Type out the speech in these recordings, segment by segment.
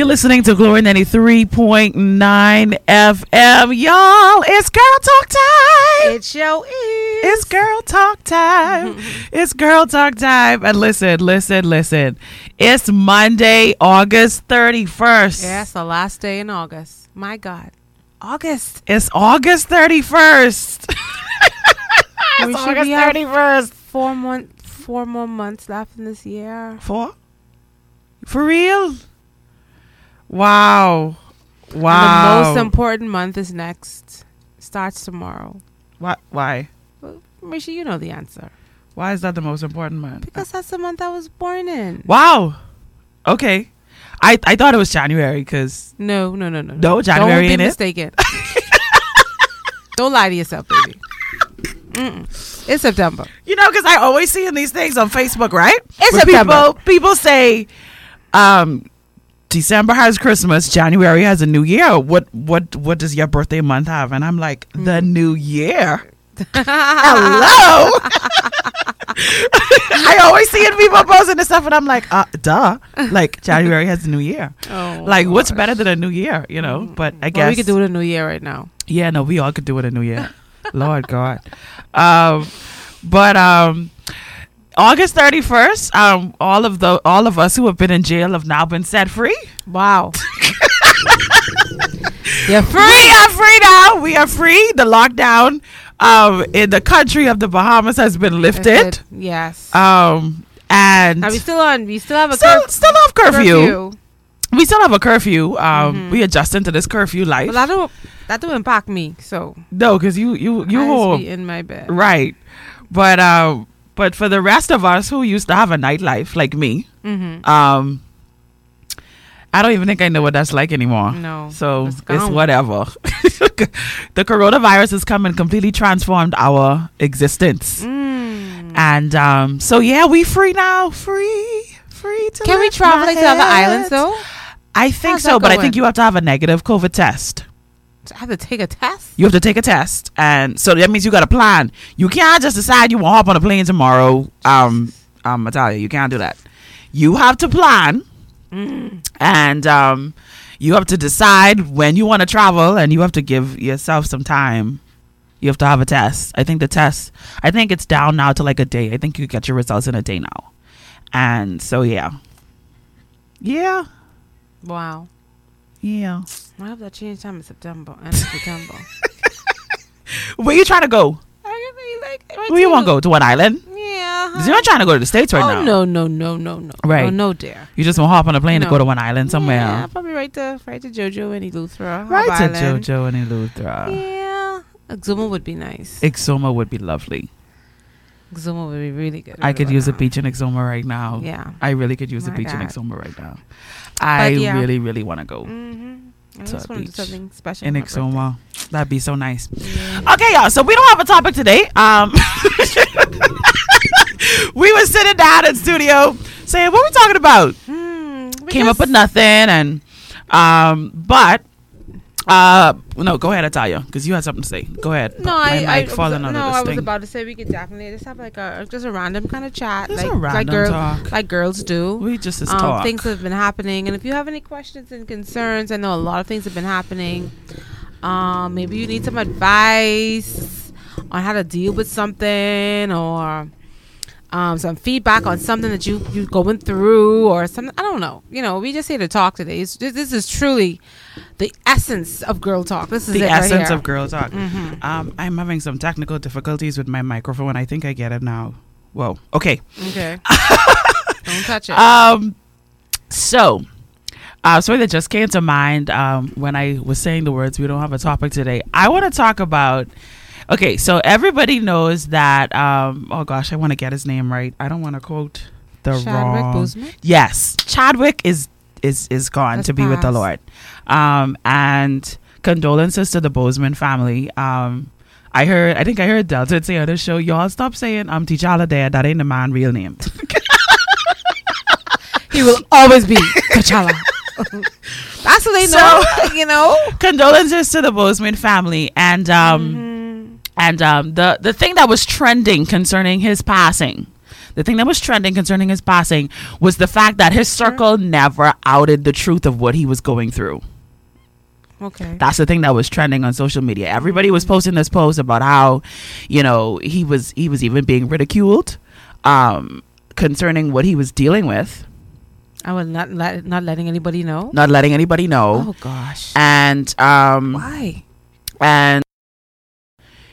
You're listening to Glory 93.9 FM. Y'all, it's girl talk time. It show is. It's girl talk time. it's girl talk time. And listen, listen, listen. It's Monday, August 31st. Yeah, the last day in August. My God. August. It's August 31st. We it's should August be 31st. Four month, four more months left in this year. Four? For real? Wow. And Wow. the most important month is next. Starts tomorrow. Why? Why? Well, Mericha, you know the answer. Why is that the most important month? Because that's the month I was born in. Wow. Okay. I, I thought it was January because No, no, no, no. No, January Don't be mistaken. Don't lie to yourself, baby. Mm-mm. It's September. you know because I always see in these things on Facebook, right? It's Where September. People people say, um, December has Christmas, January has a New Year. What what what does your birthday month have? And I'm like, Mm. the New Year. Hello. I always see it people posting this stuff, and I'm like, uh, duh. Like January has a New Year. Oh, Like, what's better than a New Year? You know. But I Well, guess we could do it in New Year right now. Yeah, no, we all could do it in New Year. Lord God. Um, but um, August thirty first, um, all of the all of us who have been in jail have now been set free. Wow. You're free. We are free now. We are free. The lockdown um, in the country of the Bahamas has been lifted. Yes. Um, and Are we still on? We still have a still, cur- still have curfew. curfew. We still have a curfew. Um, We adjusting to this curfew life. But that don't that don't impact me. So no, because you you you home. be in my bed. Right. But um but for the rest of us who used to have a nightlife like me, Mm-hmm. um I don't even think I know what that's like anymore. No, So it's it's, whatever. the coronavirus has come and completely transformed our existence. Mm. And um so yeah, we free now. Free. Free to Can we travel like to other islands though? I think How's so, but I think you have to have a negative COVID test. I have to take a test. You have to take a test, and so that means you got a plan. You can't just decide you want to hop on a plane tomorrow. Um, um, tell you, you can't do that. You have to plan, and um, you have to decide when you want to travel, and you have to give yourself some time. You have to have a test. I think the test. I think it's down now to like a day. I think you get your results in a day now, and so yeah, yeah, Wow. yeah. I hope that change time in September. End of September. Where you trying to go? Like. right Where you want to go to one island? Yeah. 'Cause You're not trying to go to the states right oh now. no no no no no. Right. Oh, no dear. You just want to hop on a plane to go to one island somewhere. Yeah, probably right to right to JoJo and Eleuthera. right Hub to Island. JoJo and Eleuthera. Yeah. Exuma would be nice. Exuma would be lovely. Exuma would be really good. I could right use a beach in Exuma right now. Yeah. I really could use a My beach in Exuma right now. I yeah. really, really want to go Mm-hmm. I just want to do something special. in birthday. That'd be so nice. Yeah. Okay, y'all. So we don't have a topic today. Um, we were sitting down in studio saying, "What we talking about?" We Came up with nothing, and um, but uh, no, go ahead, Italia, because you had something to say. Go ahead. No, I, I, was, no, I was about to say we could definitely just have like a just a random kind of chat, Just like a random like girl, talk. like girls do. We just is um, talk. things that have been happening, and if you have any questions and concerns, I know a lot of things have been happening. Um, maybe you need some advice on how to deal with something, or um, some feedback on something that you you going through, or something. I don't know. You know, we just here to talk today. It's, this is truly the essence of girl talk. This is the right essence here. of girl talk. Mhm. Um, I'm having some technical difficulties with my microphone. I think I get it now. Whoa. Okay. Okay. Don't touch it. Um, so, uh, something that just came to mind um, when I was saying the words, we don't have a topic today. I want to talk about. Okay, so everybody knows that. Um, oh gosh, I want to get his name right. I don't want to quote the Chadwick wrong. Boseman? Yes, Chadwick is is is gone to be with the. Lord. Um, and condolences to the Boseman family. Um, I heard, I think I heard Delta say on the show, y'all stop saying um T'Challa there. That ain't the man real name. He will always be T'Challa. That's what they So- know, you know. condolences to the Boseman family and um Mhm. and um the the thing that was trending concerning his passing the thing that was trending concerning his passing was the fact that his circle never outed the truth of what he was going through. Okay. That's the thing that was trending on social media. Everybody was posting this post about how, you know, he was he was even being ridiculed um concerning what he was dealing with, I was not let, not letting anybody know. not letting anybody know. Oh gosh. And um Why? and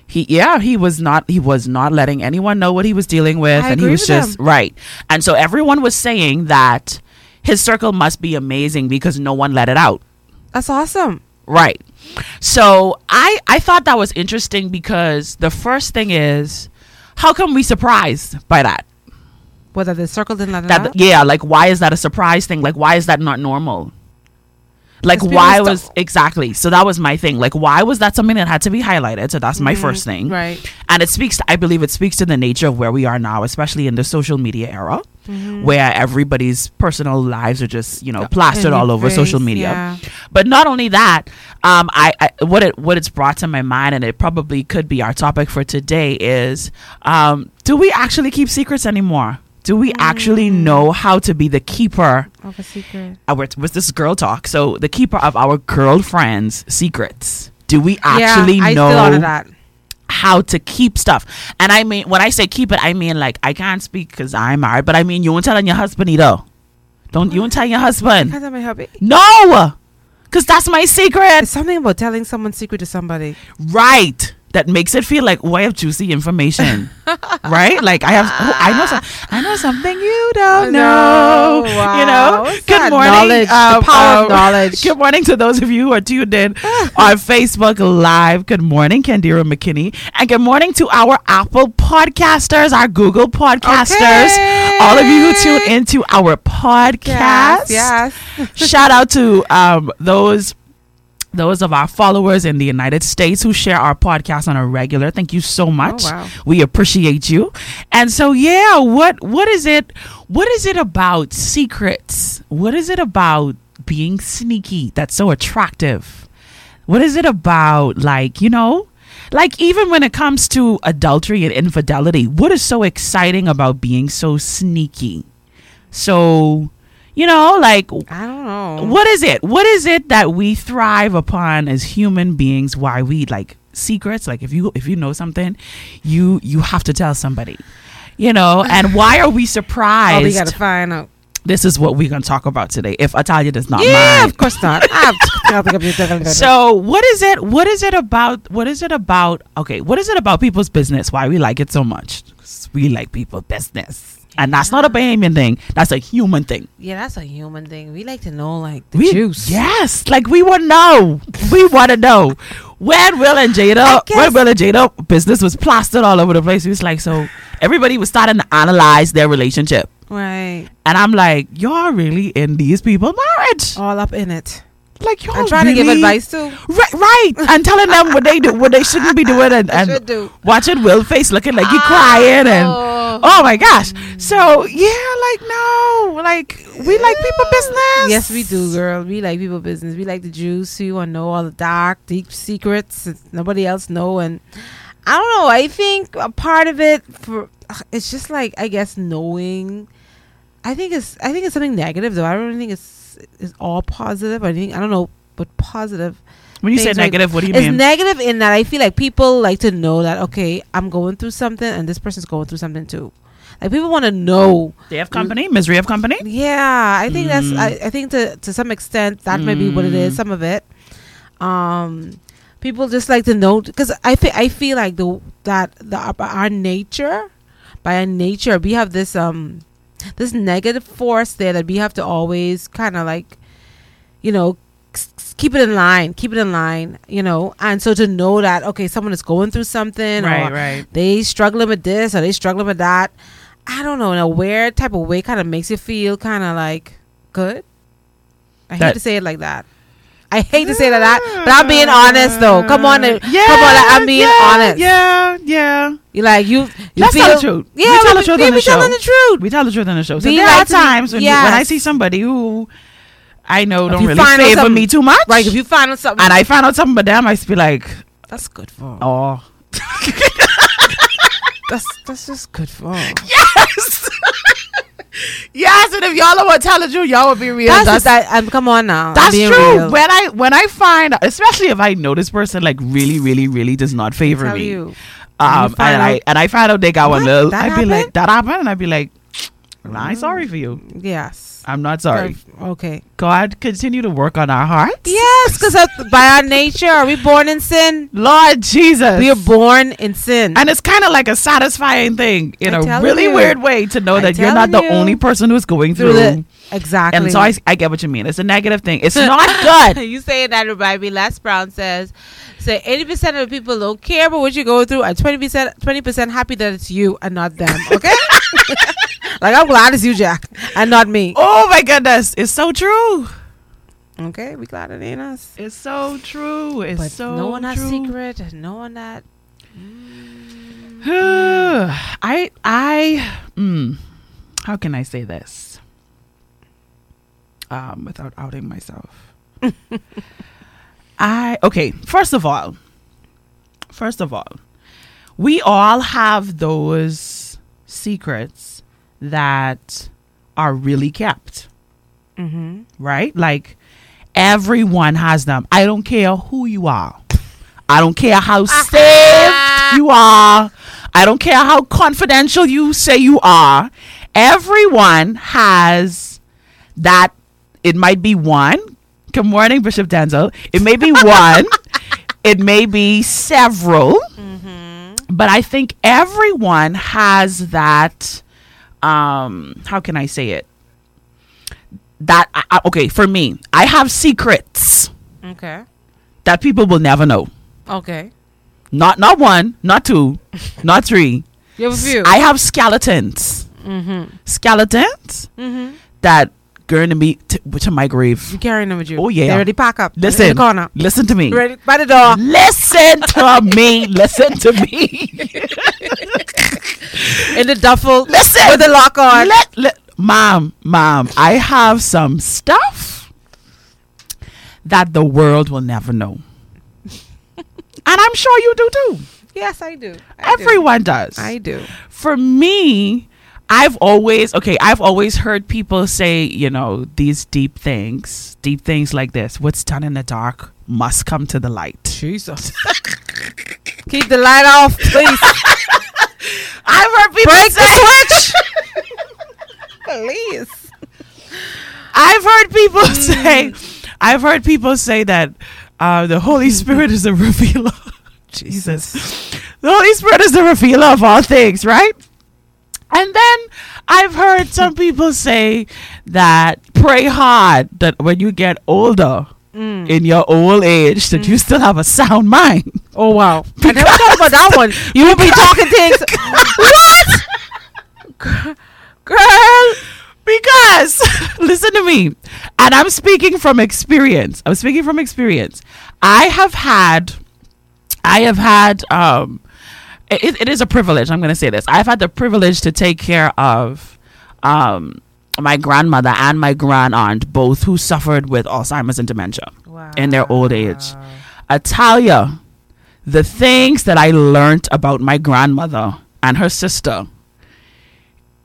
he yeah he was not he was not letting anyone know what he was dealing with I and he was just him. right and so everyone was saying that his circle must be amazing because no one let it out That's awesome. right so i i thought that was interesting because the first thing is how come we surprised by that Whether the circle didn't let it that out? yeah like why is that a surprise thing like why is that not normal like why was still- exactly so that was my thing like why was that something that had to be highlighted so that's my Mhm, first thing Right. and it speaks i believe it speaks to the nature of where we are now especially in the social media era Mhm. where everybody's personal lives are just you know plastered all over social media yeah. but not only that um I, I what it what it's brought to my mind and it probably could be our topic for today is um do we actually keep secrets anymore do we actually Mm. know how to be the keeper Of a secret. our was this girl talk so the keeper of our girlfriends secrets do we actually yeah, I know still honor that. how to keep stuff. And I mean, when I say keep it, I mean like I can't speak because I'm married, but I mean you won't telling your husband either. Don't you won't tell your husband? Can't tell my hubby. No, because that's my secret. It's something about telling someone's secret to somebody. Right. That makes it feel like oh, I have juicy information, right? Like I have, oh, I know some, I know something you don't know. know. Wow. You know. What's Good morning. The power of knowledge. Good morning to those of you who are tuned in on Facebook Live. Good morning, Candira McKinney, and good morning to our Apple podcasters, our Google podcasters, Okay. all of you who tune into our podcast. Yes. yes. Shout out to um, those those of our followers in the United States who share our podcast on a regular. Thank you so much. Oh, wow. We appreciate you. And so yeah, what what is it what is it about secrets? What is it about being sneaky that's so attractive? What is it about like, you know, like even when it comes to adultery and infidelity, what is so exciting about being so sneaky? So, you know, like I don't know. what is it? What is it that we thrive upon as human beings? Why we like secrets? Like if you if you know something, you you have to tell somebody. You know, and why are we Oh, surprised? we gotta find out. this is what we're gonna talk about today. If Italia does not Yeah, mind. of course not. So what is it? What is it about? What is it about? Okay, what is it about people's business? Why we like it so much? We like people's business, and that's not a Bahamian thing. That's a human thing. yeah, that's a human thing. We like to know like the We, juice. Yes, like we want to know. We want to know when Will and Jada, when Will and Jada business was plastered all over the place. It was like so everybody was starting to analyze their relationship, Right. and I'm like, y'all really in these people marriage? All up in it. Like y'all I'm trying to give advice too. Right, right, and telling them what they do, what they shouldn't be doing, and, and do. watching Will face looking like he ah, crying, and Oh. oh my gosh. So yeah, like no, like we like people business. Yes, we do, girl. We like people business. We like the juice. We want to know all the dark, deep secrets that nobody else know. And I don't know. I think a part of it for it's just like I guess knowing. I think it's I think it's something negative though. I don't think it's it's all positive. I think I don't know, but positive. When you say like- negative, what do you It's mean? It's negative in that I feel like people like to know that okay, I'm going through something and this person's going through something too. Like people want to know. they have company, misery of company. Yeah, I think that's Mm. I, I think to to some extent that may be what it is. Mm. Some of it, um, people just like to know because I feel I feel like the that the our nature, by our nature, we have this um this negative force there that we have to always kind of like, you know. Keep it in line. Keep it in line. You know, and so to know that okay, someone is going through something, Right, or right. they struggling with this or they struggling with that. I don't know in a weird type of way, kind of makes you feel kind of like good. I hate to say it like that. I hate to say it like that, but I'm being honest though. Come on, yeah, come on, like, I'm being yeah, honest. Yeah, yeah. You like you. you Let's feel, tell the truth. Yeah, we tell we, the truth we on the be show. telling the truth. We tell the truth on the show. So We there like are times when, you, when I see somebody who I know If don't you really favor me too much, Right, if you find out something, and I find out something about them, I just be like, that's good for. oh. That's that's just good fun. Yes. yes, and if y'all are what telling you, y'all would be real. That's, That's that. I'm, come on now. That's true. real. When I when I find, especially if I know this person like really, really, really does not favor Tell me, you. um, find and I and I find out they got one little, That I'd be like, that happened, and I'd be like, I'm sorry for you. Yes. I'm not sorry. Okay. God, continue to work on our hearts. Yes, because by our nature, are we born in sin? Lord Jesus. We are born in sin. and it's kind of like a satisfying thing in I'm a really you. weird way to know I'm that you're not the you. only person who's going Through through. the- exactly. and so I, I get what you mean. It's a negative thing. It's not good. you saying that remind me. Les Brown says, "Say eighty percent of the people don't care about what you go through, and twenty percent, twenty percent happy that it's you and not them." Okay. like I'm glad it's you, Jack, and not me. Oh my goodness. It's so true. Okay, we glad it ain't us. It's so true. It's But so no one has true. secret. and No one that. I I mm, how can I say this? Um, without outing myself. I okay, first of all, first of all, we all have those secrets that are really kept, Mm-hmm. right? Like everyone has them. I don't care who you are. I don't care how saved you are. I don't care how confidential you say you are. Everyone has that. It might be one. Good morning, Bishop Denzel. It may be one. it may be several. But I think everyone has that. Um, how can I say it? That I- I- okay for me. I have secrets Okay. that people will never know. Okay. Not not one, not two, not three. You have a few. I have skeletons. mm-hmm. Skeletons Mm-hmm. that going to me t- to my grave. You carrying them with you? Oh, yeah. They already pack up. Listen, In the corner. listen to me. Ready by the door. Listen to me. Listen to me. In the duffel. Listen. With the lock on. Let, let, mom, mom, I have some stuff that the world will never know. and I'm sure you do too. yes, I do. I do. Everyone does. I do. for me, I've always okay, I've always heard people say, you know, these deep things, deep things like this, what's done in the dark must come to the light. Jesus. Keep the light off, please. I've heard people Break say the switch. please. I've heard people say I've heard people say that uh, the Holy Spirit is a revealer. Jesus. The Holy Spirit is the revealer of all things, right? And then I've heard some people say that pray hard that when you get older Mm. in your old age that you still have a sound mind. Oh wow! I never thought about that one. You will be talking things. what? Girl, because listen to me. And I'm speaking from experience. I'm speaking from experience. I have had I have had um it, it is a privilege. I'm going to say this. I've had the privilege to take care of um my grandmother and my grand aunt both who suffered with Alzheimer's and dementia. in their old age. I tell you, the things that I learned about my grandmother and her sister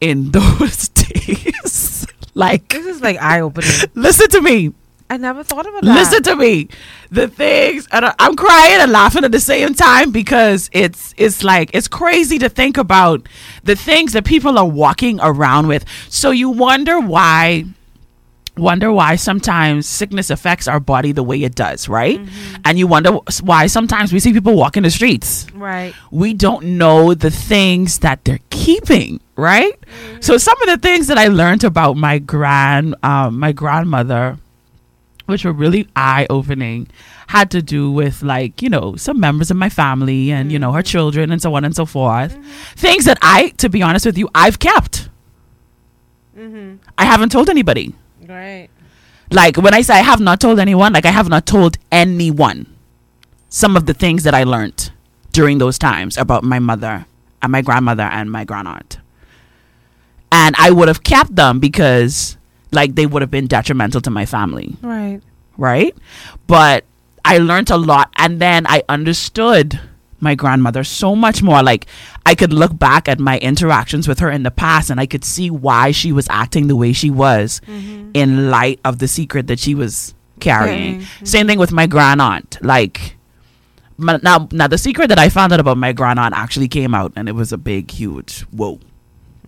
in those days, like, This is like eye opening. listen to me, I never thought about that. listen to me. The things, I'm crying and laughing at the same time because it's it's like it's crazy to think about the things that people are walking around with. So you wonder why wonder why sometimes sickness affects our body the way it does, right? And you wonder why sometimes we see people walk in the streets. Right. We don't know the things that they're keeping, right? So some of the things that I learned about my grand um, my grandmother which were really eye opening had to do with like you know some members of my family and you know her children and so on and so forth things that i to be honest with you i've kept Mm-hmm. i haven't told anybody Right. like when I say I have not told anyone, like I have not told anyone some of the things that I learned during those times about my mother and my grandmother and my grandaunt. And I would have kept them because like they would have been detrimental to my family, Right. right? But I learned a lot and then I understood my grandmother so much more. Like I could look back at my interactions with her in the past and I could see why she was acting the way she was mm-hmm. in light of the secret that she was carrying. Carrying. Mm-hmm. Same thing with my grand aunt. Like my, now now the secret that I found out about my grand aunt actually came out and it was a big huge whoa.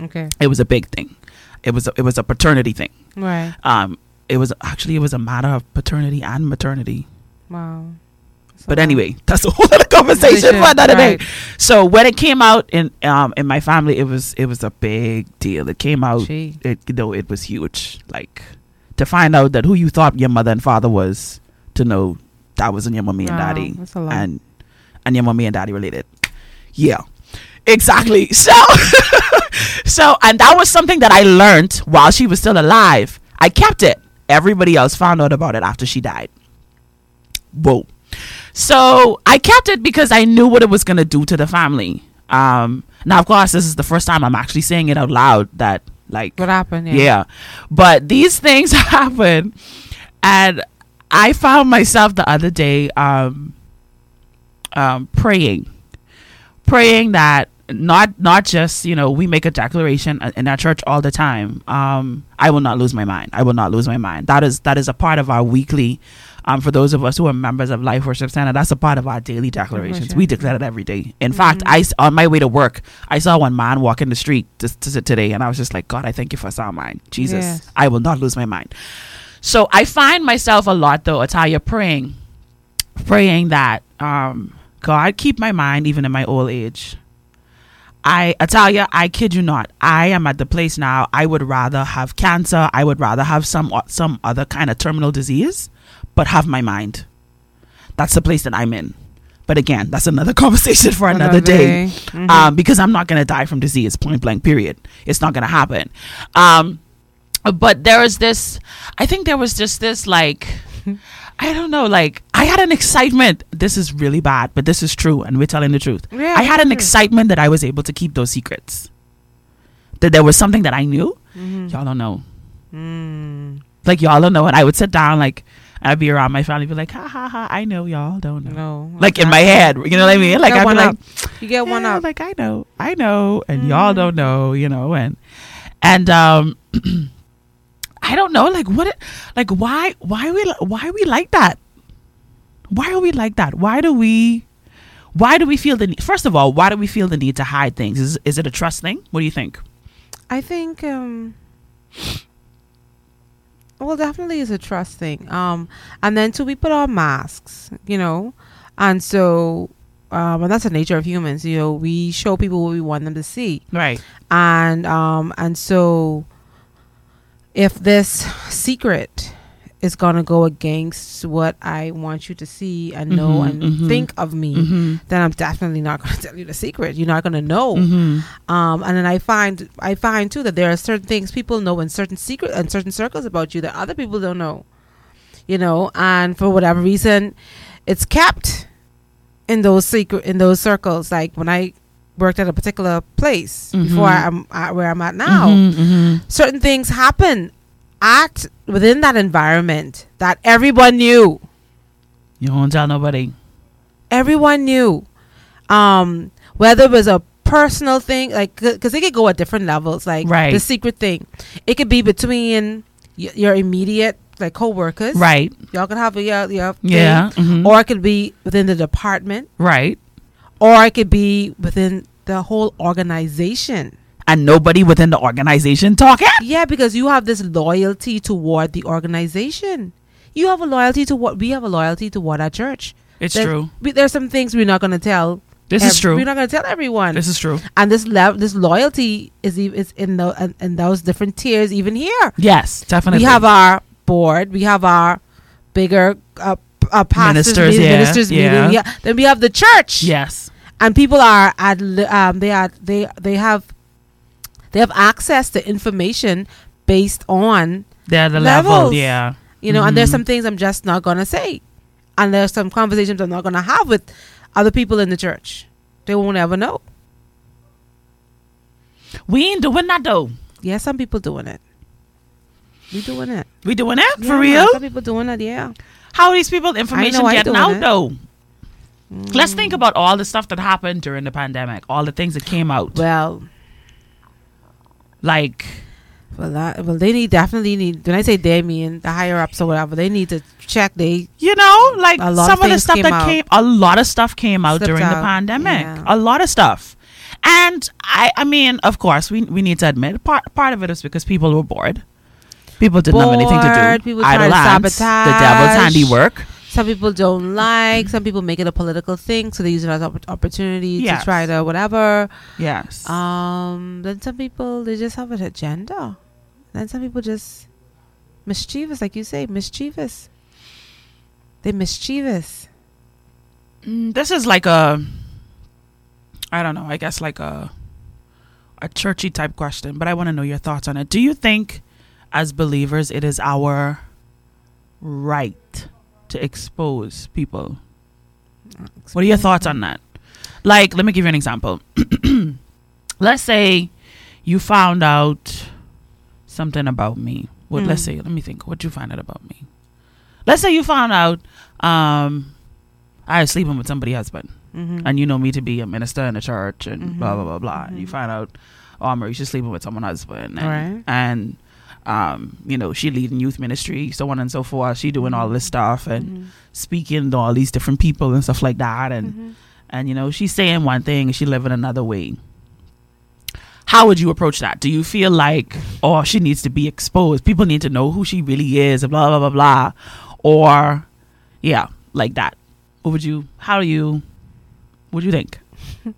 Okay. It was a big thing. It was a, it was a paternity thing. Right. Um it was actually it was a matter of paternity and maternity. Wow. A But anyway, that's a whole other conversation for another right. day. So when it came out in um in my family, it was it was a big deal. It came out, Gee. it you know, it was huge. Like to find out that who you thought your mother and father was, to know that wasn't your mommy and daddy, that's a lot. and and your mommy and daddy related. Yeah, exactly. So so and that was something that I learned while she was still alive. I kept it. Everybody else found out about it after she died. Whoa. So I kept it because I knew what it was going to do to the family. Um, now, of course, this is the first time I'm actually saying it out loud that, like, What happened? yeah. But these things happen. And I found myself the other day um, um, praying. Praying that not not just you know we make a declaration in our church all the time. Um i will not lose my mind. I will not lose my mind. That is that is a part of our weekly um for those of us who are members of life worship center that's a part of our daily declarations. Declaration. we declare it every day. In fact i on my way to work i saw one man walking the street just, today and i was just like god i thank you for a sound mind. Jesus Yes. i will not lose my mind. So i find myself a lot though italia praying praying that um god keep my mind even in my old age I Italia, I kid you not. I am at the place now. I would rather have cancer. I would rather have some some other kind of terminal disease, but have my mind. That's the place that I'm in. But again, that's another conversation for another, day. Mhm. Um, because I'm not gonna die from disease. Point blank. Period. It's not gonna happen. Um, but there is this. I think there was just this like. I don't know, like I had an excitement. This is really bad, but this is true, and we're telling the truth. Yeah, I had an excitement that I was able to keep those secrets. That there was something that I knew. Mhm. Y'all don't know. Mm. Like y'all don't know. And I would sit down, like I'd be around my family, be like, ha ha ha, I know y'all don't know. No. Like in my head, you know what I mean? Like I'd be one like. You get one yeah, up. like I know, I know, and y'all Mm. don't know, you know, and and um, I don't know, like what, like why, why we, why are we like that? Why are we like that? Why do we, why do we feel the need? First of all, why do we feel the need to hide things? Is is it a trust thing? What do you think? I think um well definitely is a trust thing. Um and then too we put on masks, you know. And so um and that's the nature of humans, you know, we show people what we want them to see. Right. And um and so if this secret is gonna go against what I want you to see and know Mhm, and mhm. think of me, Mm-hmm. then I'm definitely not gonna tell you the secret. You're not gonna know Mm-hmm. um and then i find i find too that there are certain things people know in certain secret and certain circles about you that other people don't know you know and for whatever reason it's kept in those secret in those circles like when i worked at a particular place before Mhm. i'm at where i'm at now Mm-hmm. certain things happen at within that environment that everyone knew You don't tell nobody. everyone knew um whether it was a personal thing like because it could go at different levels like Right. the secret thing it could be between y- your immediate like co-workers Right. y'all could have a your, your Yeah. mhm. or it could be within the department right. Or it could be within the whole organization And nobody within the organization talking. yeah because you have this loyalty toward the organization you have a loyalty to what we have a loyalty toward our church It's There- true. we, there's some things we're not going to tell This is true. we're not going to tell everyone This is true. and this level this loyalty is is in the in, in those different tiers even here Yes, definitely. we have our board we have our bigger uh, uh, pastors Ministers, meeting, yeah, ministers yeah. meeting yeah then we have the church yes. and people are at um they are they they have they have access to information based on They're the level. Levels. Yeah. you know and there's Mhm. some things i'm just not gonna say and there's some conversations i'm not gonna have with other people in the church they won't ever know We ain't doing that though. yeah some people doing it we doing it We doing it for real? Some people doing it, yeah. How are these people information getting out it. though? Mm. Let's think about all the stuff that happened during the pandemic, all the things that came out. Well, Like, well, that, well, they need definitely need. When I say they, mean the higher ups or whatever, they need to check. They you know, like some of of the stuff that out. came, a lot of stuff came out Slipped during the pandemic. yeah. A lot of stuff. And I, I mean, of course, we we need to admit part part of it is because people were bored. People didn't have anything to do. people trying to Idle hands, the devil's sabotage. handiwork. some people don't like. Some people make it a political thing, so they use it as an opp- opportunity Yes. to try to whatever. Yes. Um, then some people they just have an agenda. Then some people just mischievous, like you say, mischievous. They mischievous. Mm, this is like a I don't know, I guess like a a churchy type question, but I want to know your thoughts on it. Do you think as believers it is our right to expose people? What are your thoughts on that? Like, let me give you an example. let's say you found out something about me. What let's Mm. say, let me think. What you find out about me? Let's say you found out um I was sleeping with somebody's husband Mm-hmm. and you know me to be a minister in the church and Mhm. blah blah blah blah. And you find out, oh, Mericha's sleeping with someone's husband, and, Right. and um, you know she leading youth ministry, so on and so forth. She doing all this stuff and Mhm. speaking to all these different people and stuff like that, and Mhm. and you know she's saying one thing and she living another way. How would you approach that? Do you feel like, oh, she needs to be exposed? People need to know who she really is, blah blah blah blah, or yeah, like that. What would you? How do you? What do you think?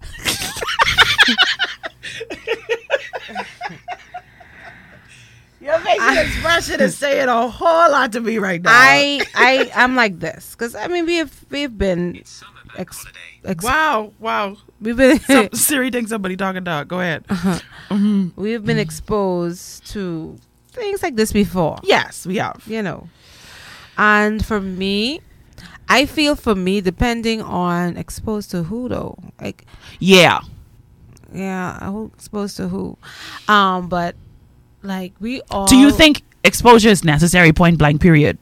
Your facial expression is saying a whole lot to me right now. I I I'm like this because I mean we've we've been ex, ex, wow, wow. we've been Some, Siri thinks somebody talking dog. Go ahead. Mhm. we've been exposed to things like this before. Yes, we have. you know. And for me, I feel for me, depending on exposed to who though, like Yeah. yeah, who exposed to who, um, but like we all. Do you think exposure is necessary? Point blank. Period.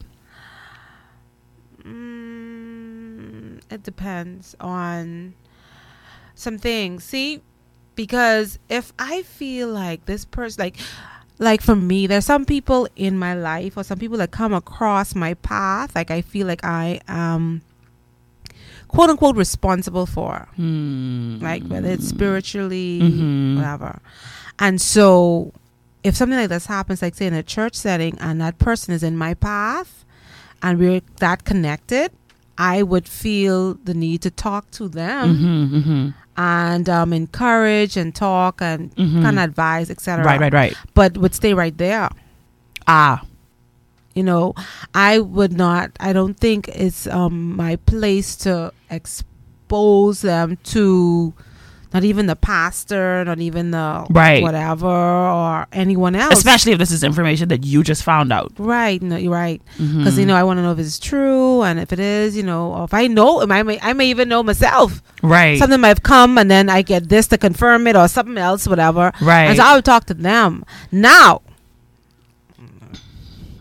Mm, it depends on some things. See, because if I feel like this person, like, like for me, there's some people in my life or some people that come across my path, like I feel like I am quote unquote responsible for, Hmm. like whether it's spiritually, Mhm. whatever. And so, if something like this happens, like say in a church setting, and that person is in my path, and we're that connected, I would feel the need to talk to them Mhm, mhm. and um, encourage and talk and Mhm. kind of advise, etc. Right, right, right. But would stay right there. Ah, You know, I would not. I don't think it's um, my place to expose them to. Not even the pastor, not even the Right. whatever, or anyone else. especially if this is information that you just found out. Right, no, you're right. Mm-hmm. Because you know, I want to know if it's true, and if it is, you know, or if I know, I may, I may even know myself. right, Something might have come, and then I get this to confirm it, or something else, whatever. right. And so I would talk to them. Now,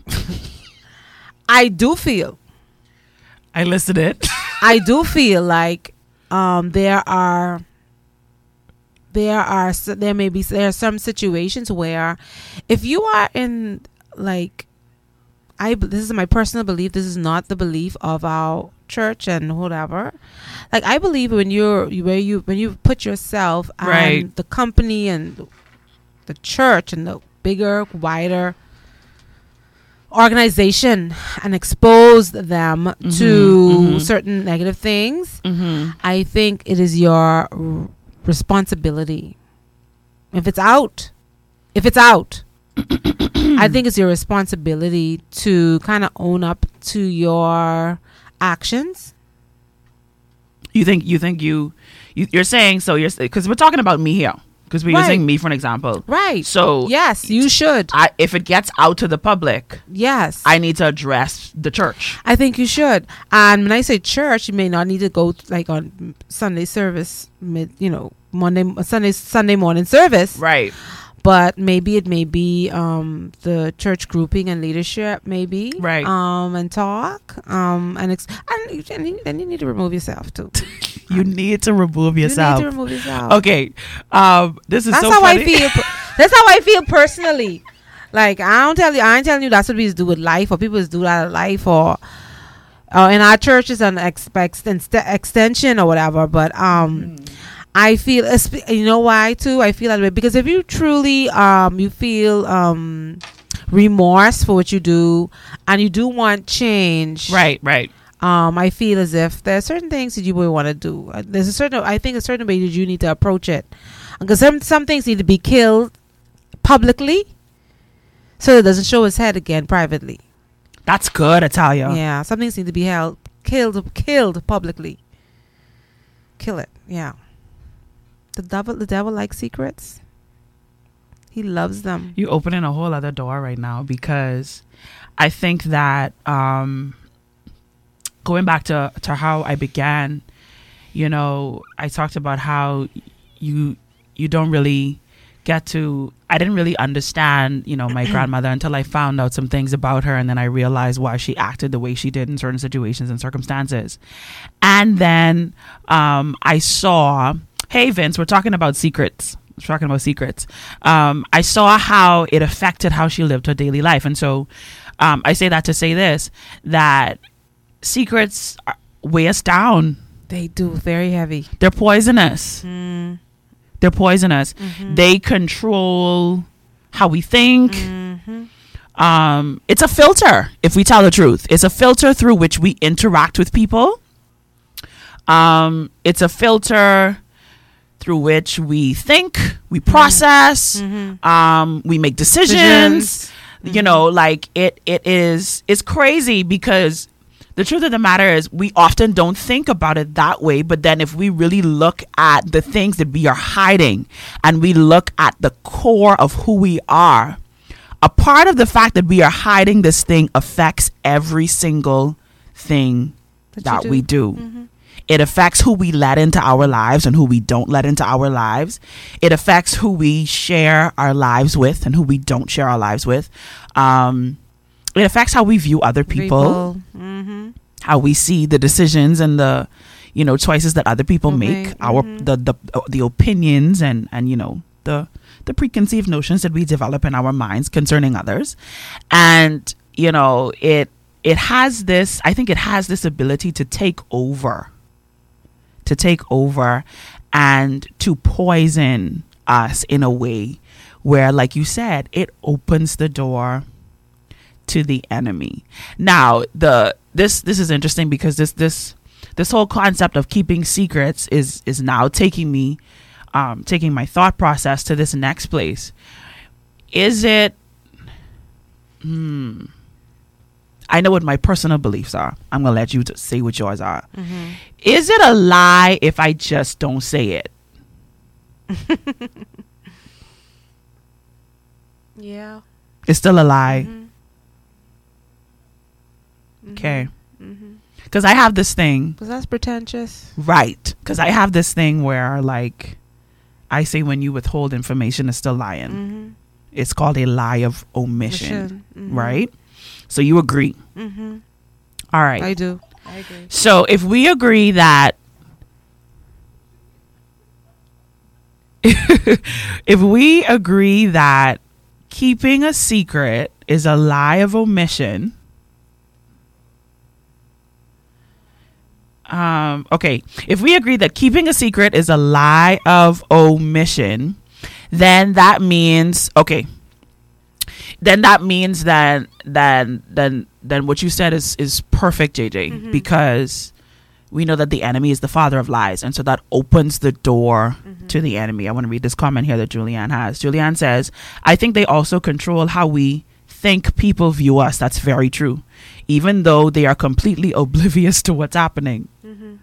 I do feel, I listed it. I do feel like um, there are, there are, there may be, there are some situations where, if you are in like, I this is my personal belief. This is not the belief of our church and whatever. Like I believe when you're where you when you put yourself and Right. the company and the church and the bigger, wider organization and expose them to mhm. certain negative things, mm-hmm. I think it is your responsibility. If it's out, if it's out, I think it's your responsibility to kind of own up to your actions. You think you think you, you you're saying so you're because we're talking about me here because we're Right. using me for an example. Right. So yes, you should. I, if it gets out to the public, Yes. I need to address the church. I think you should. And when I say church, you may not need to go like on Sunday service, mid, you know, Monday, Sunday, Sunday morning service. Right. But maybe it may be um, the church grouping and leadership, maybe Right. Um, and talk, um, and ex- and, you- and you, and you need to remove yourself too. You need to remove yourself. You need to remove yourself. Okay. Um, this is That's so how funny. I feel. That's how I feel personally. Like I don't tell you, I ain't telling you that's what we do with life, or people just do that in life, or uh, in our church is an extension or whatever. But um, I feel, you know why too? I feel that way because if you truly um you feel um remorse for what you do, and you do want change, Right, right. um, I feel as if there are certain things that you would want to do. Uh, There's a certain, I think, a certain way that you need to approach it, because some some things need to be killed publicly, so it doesn't show its head again privately. That's good, Italia. Yeah, some things need to be held killed killed publicly. Kill it. Yeah. The devil, the devil likes secrets. He loves them. You're opening a whole other door right now because I think that um, going back to to how I began, you know, I talked about how you you don't really get to I didn't really understand, you know, my grandmother until I found out some things about her and then I realized why she acted the way she did in certain situations and circumstances. And then um I saw, hey Vince, we're talking about secrets. We're talking about secrets. Um I saw how it affected how she lived her daily life. And so um I say that to say this that secrets weigh us down. They do very heavy. They're poisonous. Mm, They're poisonous. mhm, They control how we think. mhm. Um, it's a filter, if we tell the truth. It's a filter through which we interact with people. Um, it's a filter through which we think, we process, Mhm. um, we make decisions. You know, like it it is it's crazy because the truth of the matter is we often don't think about it that way, but then if we really look at the things that we are hiding and we look at the core of who we are, a part of the fact that we are hiding this thing affects every single thing That that, do. we do. Mhm. It affects who we let into our lives and who we don't let into our lives. It affects who we share our lives with and who we don't share our lives with. Um, it affects how we view other people, Mhm. how we see the decisions and the, you know, choices that other people Okay, make. Our mhm. the the the opinions and and you know the the preconceived notions that we develop in our minds concerning others, and you know it it has this. I think it has this ability to take over to take over and to poison us in a way where like you said it opens the door to the enemy. Now the this this is interesting because this this this whole concept of keeping secrets is is now taking me um taking my thought process to this next place. Is it hmm I know what my personal beliefs are. I'm gonna let you t- say what yours are. Mhm. Is it a lie if I just don't say it? Yeah. It's still a lie. Mhm. Okay. Mhm. Because I have this thing, Because that's pretentious. right? Because I have this thing where, like, I say when you withhold information, it's still lying. Mm-hmm. It's called a lie of omission, Mm-hmm. right? So you agree. Mm-hmm. All right. I do. I agree. So if we agree that if we agree that keeping a secret is a lie of omission um okay if we agree that keeping a secret is a lie of omission then that means okay then that means that then then then what you said is is perfect jj Mhm. because we know that the enemy is the father of lies and so that opens the door Mhm. to the enemy i want to read this comment here that julianne has julianne says i think they also control how we think people view us that's very true even though they are completely oblivious to what's happening Mhm.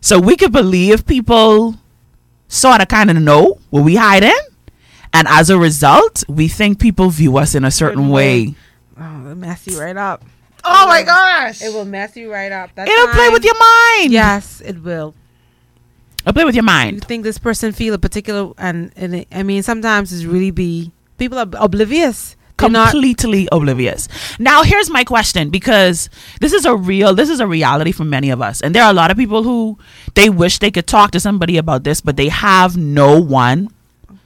so we could believe people sort of kind of know what we hide in. And as a result, we think people view us in a certain Certain way. way. Oh, it'll mess you right up. Oh my gosh. It will mess you right up. That It'll play with your mind. Yes, it will. It'll play with your mind. you mind. think this person feel a particular and, and it, I mean sometimes it's really be people are oblivious. They're not completely oblivious. Now here's my question because this is a real this is a reality for many of us and there are a lot of people who they wish they could talk to somebody about this but they have no one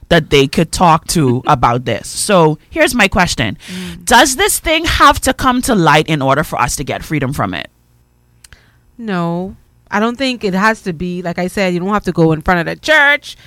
that they could talk to about this. So here's my question. Does this thing have to come to light in order for us to get freedom from it? no. I don't think it has to be like I said. You don't have to go in front of the church.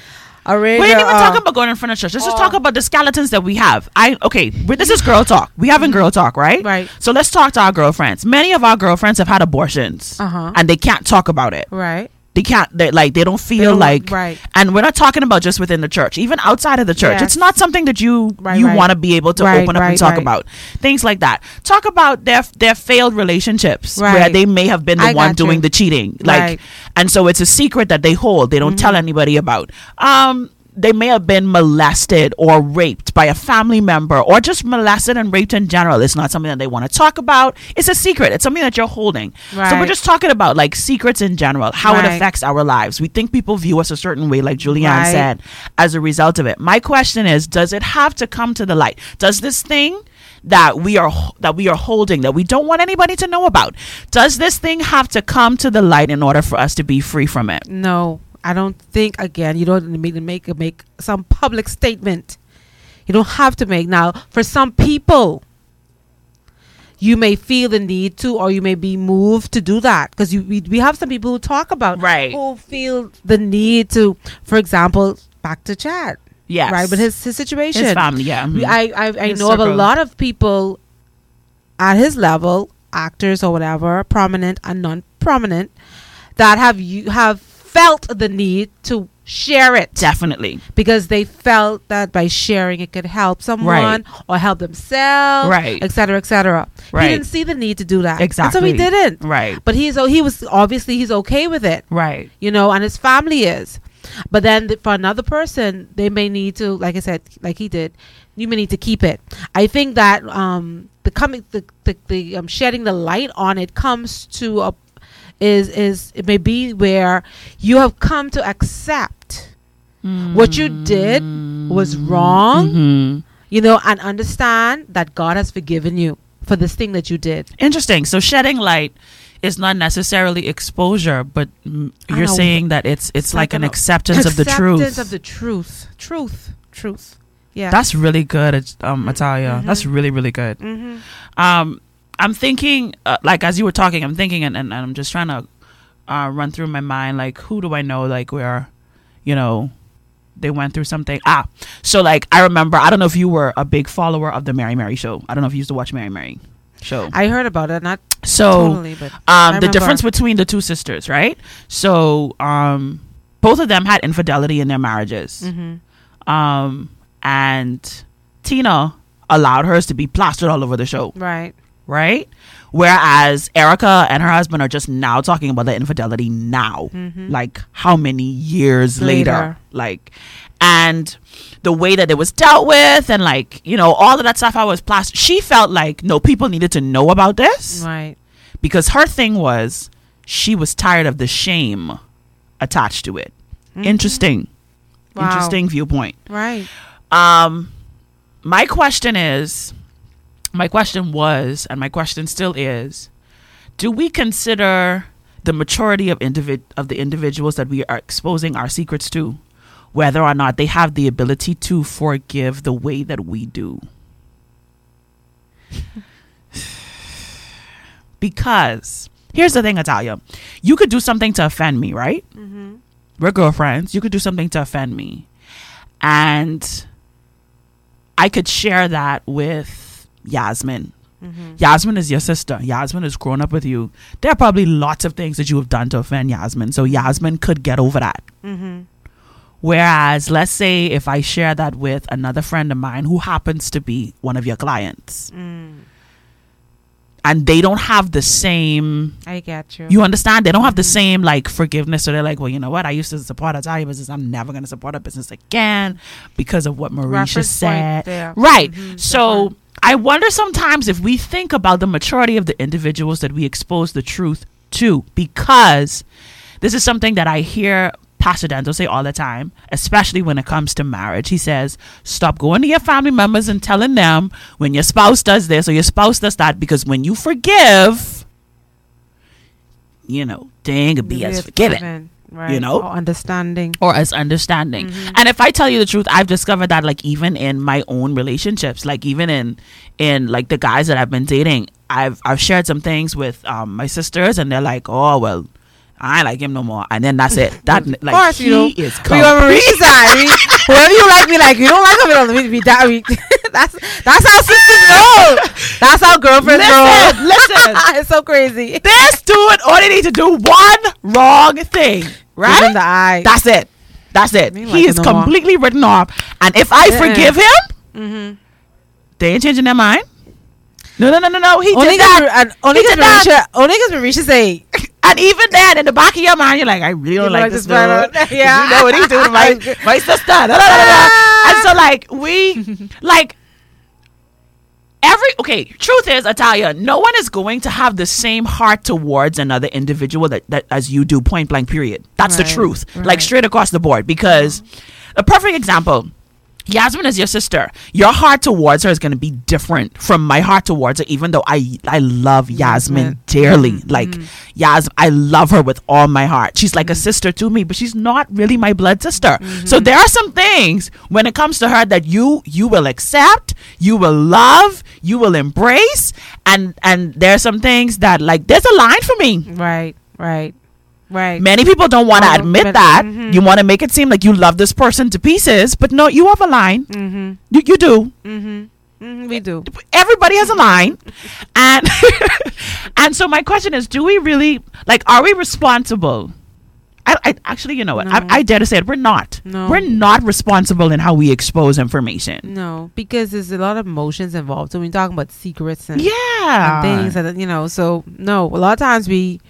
Or We ain't even talking about going in front of church. Let's just uh, talk about the skeletons that we have. I okay, this is girl talk. We having girl talk, right? Right. So let's talk to our girlfriends. Many of our girlfriends have had abortions, Uh-huh. and they can't talk about it. right. They can't. They like they don't feel don't- like right. And we're not talking about just within the church, even outside of the church. Yes. It's not something that you Right, you right. want to be able to open up and talk about things like that. Talk about their their failed relationships where they may have been the I one got you. doing the cheating, like, and so it's a secret that they hold. They don't tell Mm-hmm. anybody about. Um, they may have been molested or raped by a family member or just molested and raped in general. It's not something that they want to talk about. It's a secret. It's something that you're holding. So we're just talking about like secrets in general, how it affects our lives. We think people view us a certain way, like Julianne Right. said, as a result of it. My question is, does it have to come to the light? Does this thing that we are that we are holding that we don't want anybody to know about, does this thing have to come to the light in order for us to be free from it? No, I don't think. Again, you don't need to make make some public statement. You don't have to make now. For some people, you may feel the need to, or you may be moved to do that because you we, we have some people who talk about Right. who feel the need to. For example, back to Chad, Yes. right? But his his situation, his family, yeah. Mhm. I I, I His know of a lot of people at his level, actors or whatever, prominent and non-prominent, that have you have felt the need to share it Definitely. because they felt that by sharing it could help someone or help themselves, Right. et cetera, et cetera. Right. He didn't see the need to do that, Exactly. And so he didn't. Right. But he's he was obviously he's okay with it Right. you know, and his family is. But then th- for another person, they may need to, like I said, like he did, you may need to keep it. I think that um, the coming, the the, the um, shedding the light on it comes to a is is it may be where you have come to accept what you did was wrong, Mhm. you know, and understand that God has forgiven you for this thing that you did. Interesting. So shedding light is not necessarily exposure, but you're saying that it's it's, It's like, like an an acceptance of the truth. Acceptance of the truth, truth, truth. Yeah. That's really good, um, Italia. That's really really good. mm-hmm. Um, I'm thinking, uh, like as you were talking, I'm thinking, and, and, and I'm just trying to uh, run through my mind, like who do I know, like where, you know, they went through something. Ah, so like I remember, I don't know if you were a big follower of the Mary Mary show. I don't know if you used to watch Mary Mary show. I heard about it, not So totally, but um, the difference between the two sisters, right? So um, both of them had infidelity in their marriages, Mhm. um, and Tina allowed hers to be plastered all over the show, right, right? Whereas Erica and her husband are just now talking about the infidelity now, Mhm. like how many years later, Later. like, and the way that it was dealt with, and like you know all of that stuff. I was plastered. She felt like no people needed to know about this right, because her thing was she was tired of the shame attached to it. Interesting. Mm-hmm. Wow. Interesting viewpoint. right. Um my question is my question was and my question still is do we consider the maturity of individ- of the individuals that we are exposing our secrets to whether or not they have the ability to forgive the way that we do because here's the thing Italia you could do something to offend me right Mm-hmm. we're girlfriends. You could do something to offend me. And I could share that with Yasmin. Mm-hmm. Yasmin is your sister. Yasmin has grown up with you. There are probably lots of things that you have done to offend Yasmin. So Yasmin could get over that. Mm-hmm. Whereas, let's say if I share that with another friend of mine who happens to be one of your clients Mm. and they don't have the same I get you. You understand? They don't have the Mm-hmm. same like forgiveness. So they're like, well, you know what? I used to support a Italian business. I'm never going to support a business again because of what Mericha Reference said. Right. Mhm, So I wonder sometimes if we think about the maturity of the individuals that we expose the truth to, because this is something that I hear Pastor Denzel say all the time, especially when it comes to marriage. He says, stop going to your family members and telling them when your spouse does this or your spouse does that, because when you forgive, you know, they ain't gonna be as forgiving Right. you know? Or understanding. or as understanding. And if I tell you the truth, I've discovered that like even in my own relationships, like even in in like the guys that I've been dating, I've I've shared some things with um my sisters and they're like, "Oh, well, I ain't like him no more." And then that's it. That like course, he you know. is We on Marie's side. We, whoever you like, me like you don't like him. We be that we. that's that's how sisters roll. That's how girlfriends Listen, roll. listen. it's so crazy. This dude only need to do one wrong thing, Give right? the eye. That's it. That's it. Me He like is no more. completely written off. And if I Yeah. forgive him, mm-hmm. they ain't changing their mind. No, no, no, no, no. He Only did that. and only because Mericha, only because Mericha say And even then, in the back of your mind, you're like, I really don't You like, like this dude. Yeah. You know what he's doing to my, my sister. Da, da, da. And so, like, we, like, every, okay, truth is, Italia, no one is going to have the same heart towards another individual that, that as you do, point blank, period. That's the Right, truth. Like, straight across the board. Because, a perfect example, Yasmin is your sister. Your heart towards her is going to be different from my heart towards her, even though I I love Yasmin Yasmin. dearly. Mhm, Like mhm. Yas, I love her with all my heart. She's like a sister to me, but she's not really my blood sister. So there are some things when it comes to her that you you will accept, you will love, you will embrace, and and there are some things that like there's a line for me. right, right, right. Many people don't want to Oh, admit that. mhm. You want to make it seem like you love this person to pieces, but no, you have a line. Mm-hmm. You, you do. Mm-hmm. mm We do. Everybody has a line, and and so my question is: Do we really like? Are we responsible? I, I actually, you know what? No. I, I dare to say it. We're not. No. We're not responsible in how we expose information. No, because there's a lot of emotions involved. So we're talking about secrets and, Yeah. and things that you know. So no, a lot of times we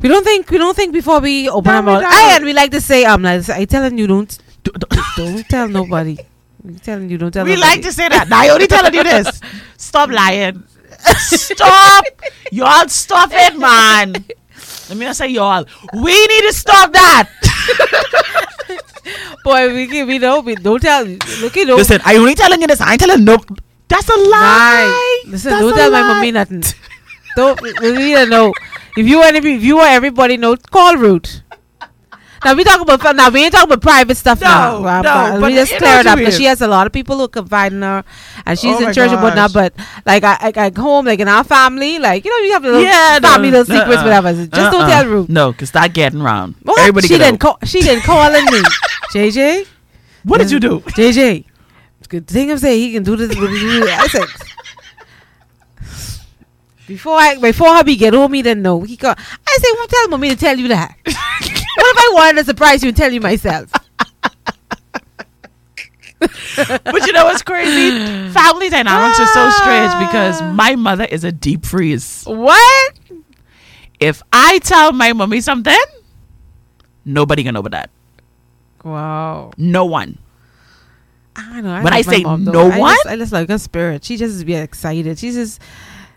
we don't think we don't think before we open No, our mouth. I and we like to say um like I telling you don't D- d- don't tell nobody. We telling you don't tell. we nobody. like to say that. Now I only telling you this. Stop lying. Stop. Y'all stop it, man. Let me not say y'all. We need to stop that. Boy, we can, we know we don't tell. Look at those. Listen, I only telling you this. I ain't telling no. That's a lie. Right. Listen, That's don't a tell my mommy nothing. don't we we need to know. If you want, to, if you want everybody know, call Ruth. Now we talk about now we ain't talking about private stuff No, now. Uh, no, but we just you clear it up because she has a lot of people who confide in her, and she's Oh in church and whatnot. But like I, I, like home, like in our family, like you know, we have little Yeah, no, family little secrets, uh-uh. whatever. Just don't Uh-uh. tell Ruth. No, because that getting round. What? Everybody she didn't call. She didn't calling me. JJ, What did you do? JJ. Good thing I'm saying he can do this. I said. Before I before hubby get oh, home, he didn't know. He go. I say, well, tell mommy to tell you that. what if I wanted to surprise you and tell you myself? but you know what's crazy? Family dynamics are so strange because ah. my mother is a deep freeze. What? If I tell my mommy something, nobody can know about that. Wow. No one. I don't know. I When I say mom, no I one? just, I just like her spirit. She just be excited. She just.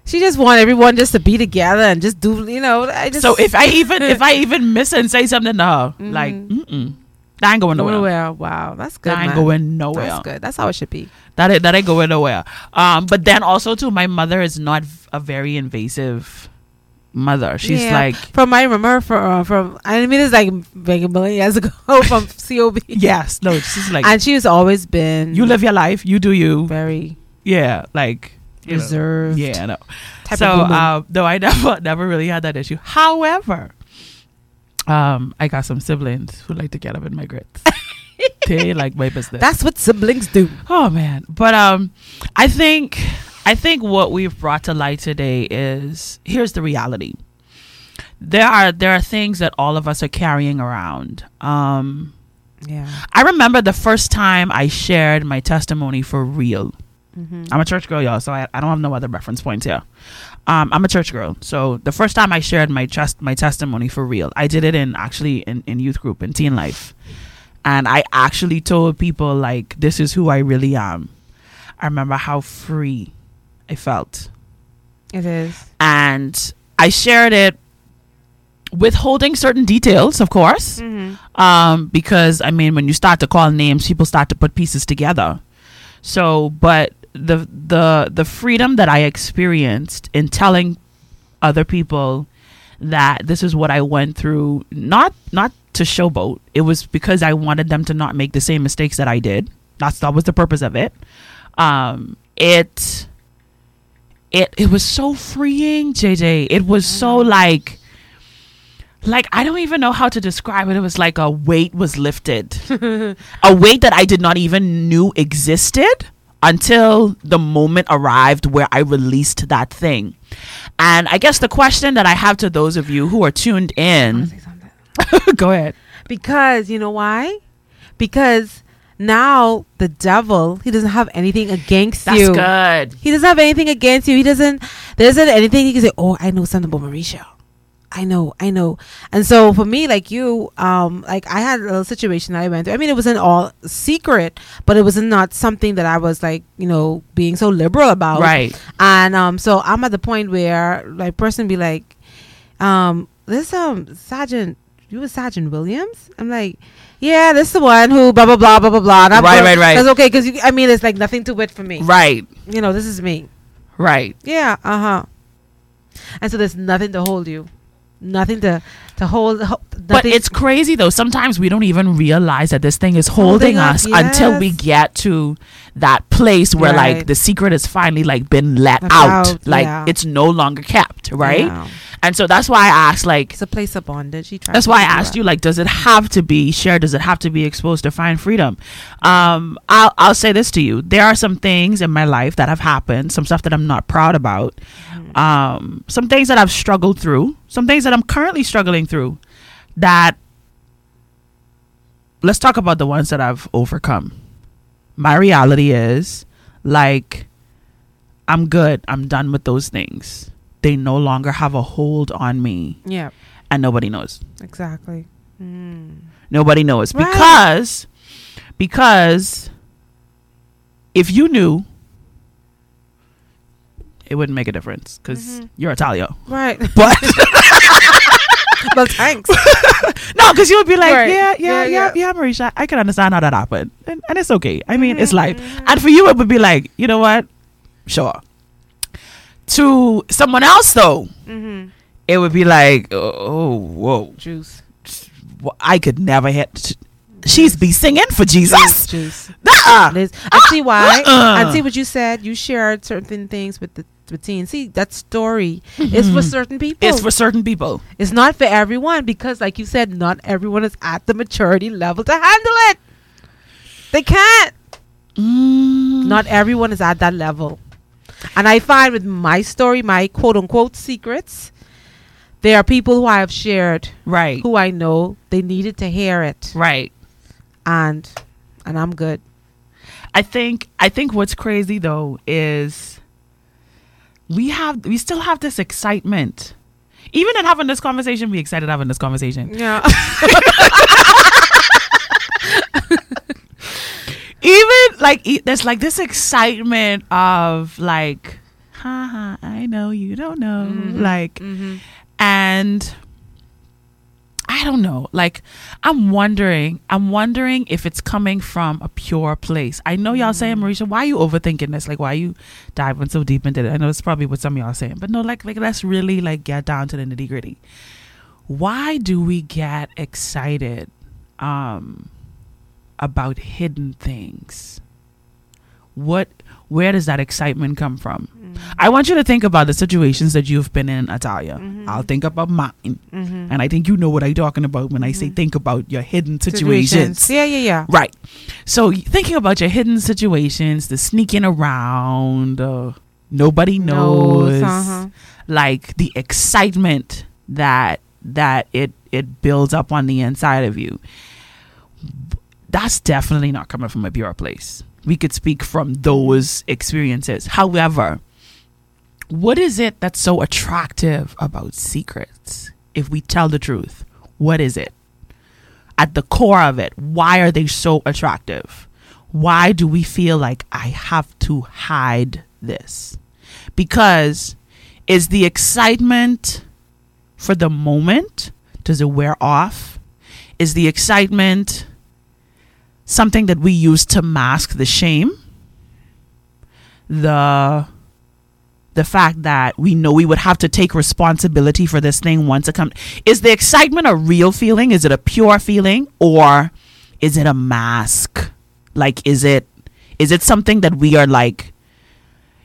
She just want everyone just to be together and just do, you know. I just So if I even if I even miss and say something to her, Mhm. like, mm-mm, that ain't going nowhere. nowhere. Wow, that's good. That ain't man. going nowhere. That's good. That's how it should be. That ain't, that ain't going nowhere. Um, but then also too, my mother is not a very invasive mother. She's Yeah. like, From I remember from uh, from I mean it's like like a million years ago from COB. yes, no, she's like, and she's always been you live your life, you do you. very Yeah, like know. reserved. Yeah, no. so um, no, I never never really had that issue. However, um, I got some siblings who like to get up in my grits. they like my business. That's what siblings do. Oh man, but um, I think I think what we've brought to light today is here's the reality. There are there are things that all of us are carrying around. Um, Yeah. I remember the first time I shared my testimony for real. Mm-hmm. I'm a church girl, y'all, so I, I don't have no other reference points here. Um, I'm a church girl, so the first time I shared my trust my testimony for real, I did it in actually in, in youth group in teen life, and I actually told people like this is who I really am. I remember how free I felt, It is. and I shared it withholding certain details, of course, Mm-hmm. um, because I mean, when you start to call names, people start to put pieces together. So, but the the the freedom that I experienced in telling other people that this is what I went through, not not to showboat. It was because I wanted them to not make the same mistakes that I did. That's that was the purpose of it. Um, it it it was so freeing, JJ. It was so like like I don't even know how to describe it. It was like a weight was lifted. a weight that I did not even knew existed until the moment arrived where I released that thing. And I guess the question that I have to those of you who are tuned in, go ahead. Because you know why? Because now the devil he doesn't have anything against That's you. good. He doesn't have anything against you. He doesn't. There isn't anything he can say. Oh, I know something about Mericha. I know, I know. And so for me, like you, um, like I had a little situation that I went through. I mean, it wasn't all secret, but it was not something that I was like, you know, being so liberal about. Right. And um, so I'm at the point where like person be like, um, this um Sergeant, you was Sergeant Williams. I'm like, yeah, this is the one who blah blah blah blah blah blah. And I'm Right, right, right. That's okay because I mean it's like nothing to it for me. Right. You know, this is me. Right. Yeah, uh huh. And so there's nothing to hold you, nothing to to hold. ho- But it's crazy though. Sometimes we don't even realize that this thing is holding, Holding us, us until we get to that place where like the secret has finally like been let out, Like yeah. it's no longer kept, right? Yeah. And so that's why I asked like It's a place of bondage. He tried that's why I asked that. you like does it have to be shared? Does it have to be exposed to find freedom? Um I'll I'll say this to you. There are some things in my life that have happened, some stuff that I'm not proud about. Mm-hmm. Um some things that I've struggled through, some things that I'm currently struggling through that let's talk about the ones that I've overcome. My reality is like I'm good. I'm done with those things. They no longer have a hold on me Yeah, and nobody knows. exactly. Mm. Nobody knows Right. because because if you knew it wouldn't make a difference because Mhm. you're Italia. Right. But well, thanks. no, because you would be like, Right. yeah, yeah, Yeah, yeah, yeah. Mericha, I can understand how that happened, and, and it's okay. I mean, it's Mhm, life. mhm. And for you, it would be like, you know what? Sure. To someone else, though, Mm-hmm. it would be like, oh, whoa, Juice. I could never hit. She's be singing for Juice. Jesus. Juice. Nuh-uh. Liz, and see why? uh-uh. And see what you said. You shared certain things with the with. See that story is for certain people. It's for certain people. It's not for everyone because, like you said, not everyone is at the maturity level to handle it. They can't. Mm. Not everyone is at that level. And I find with my story, my quote unquote secrets, there are people who I have shared right, who I know they needed to hear it, right. and and I'm good. I think I think what's crazy though is we have we still have this excitement. Even in having this conversation, we excited having this conversation. Yeah. Even like e- there's like this excitement of like, haha, I know you don't know, Mhm. like, hmm and I don't know. Like, I'm wondering. I'm wondering if it's coming from a pure place. I know y'all saying, Mericha, why are you overthinking this? Like, why are you diving so deep into it? I know it's probably what some of y'all are saying, but no, like, like let's really like get down to the nitty gritty. Why do we get excited um, about hidden things? What? Where does that excitement come from? I want you to think about the situations that you've been in, Italia. Mhm. I'll think about mine. hmm And I think you know what I'm talking about when I say Mhm. think about your hidden situations. Yeah, yeah, yeah. Right. So thinking about your hidden situations, the sneaking around, uh, nobody knows, uh-huh. like the excitement that that it it builds up on the inside of you. That's definitely not coming from a pure place. We could speak from those experiences. However, what is it that's so attractive about secrets? If we tell the truth, what is it? At the core of it, why are they so attractive? Why do we feel like I have to hide this? Because is the excitement for the moment Does it wear off? Is the excitement something that we use to mask the shame? The the fact that we know we would have to take responsibility for this thing once it comes is the excitement a real feeling? Is it a pure feeling? Or is it a mask? Like is it is it something that we are like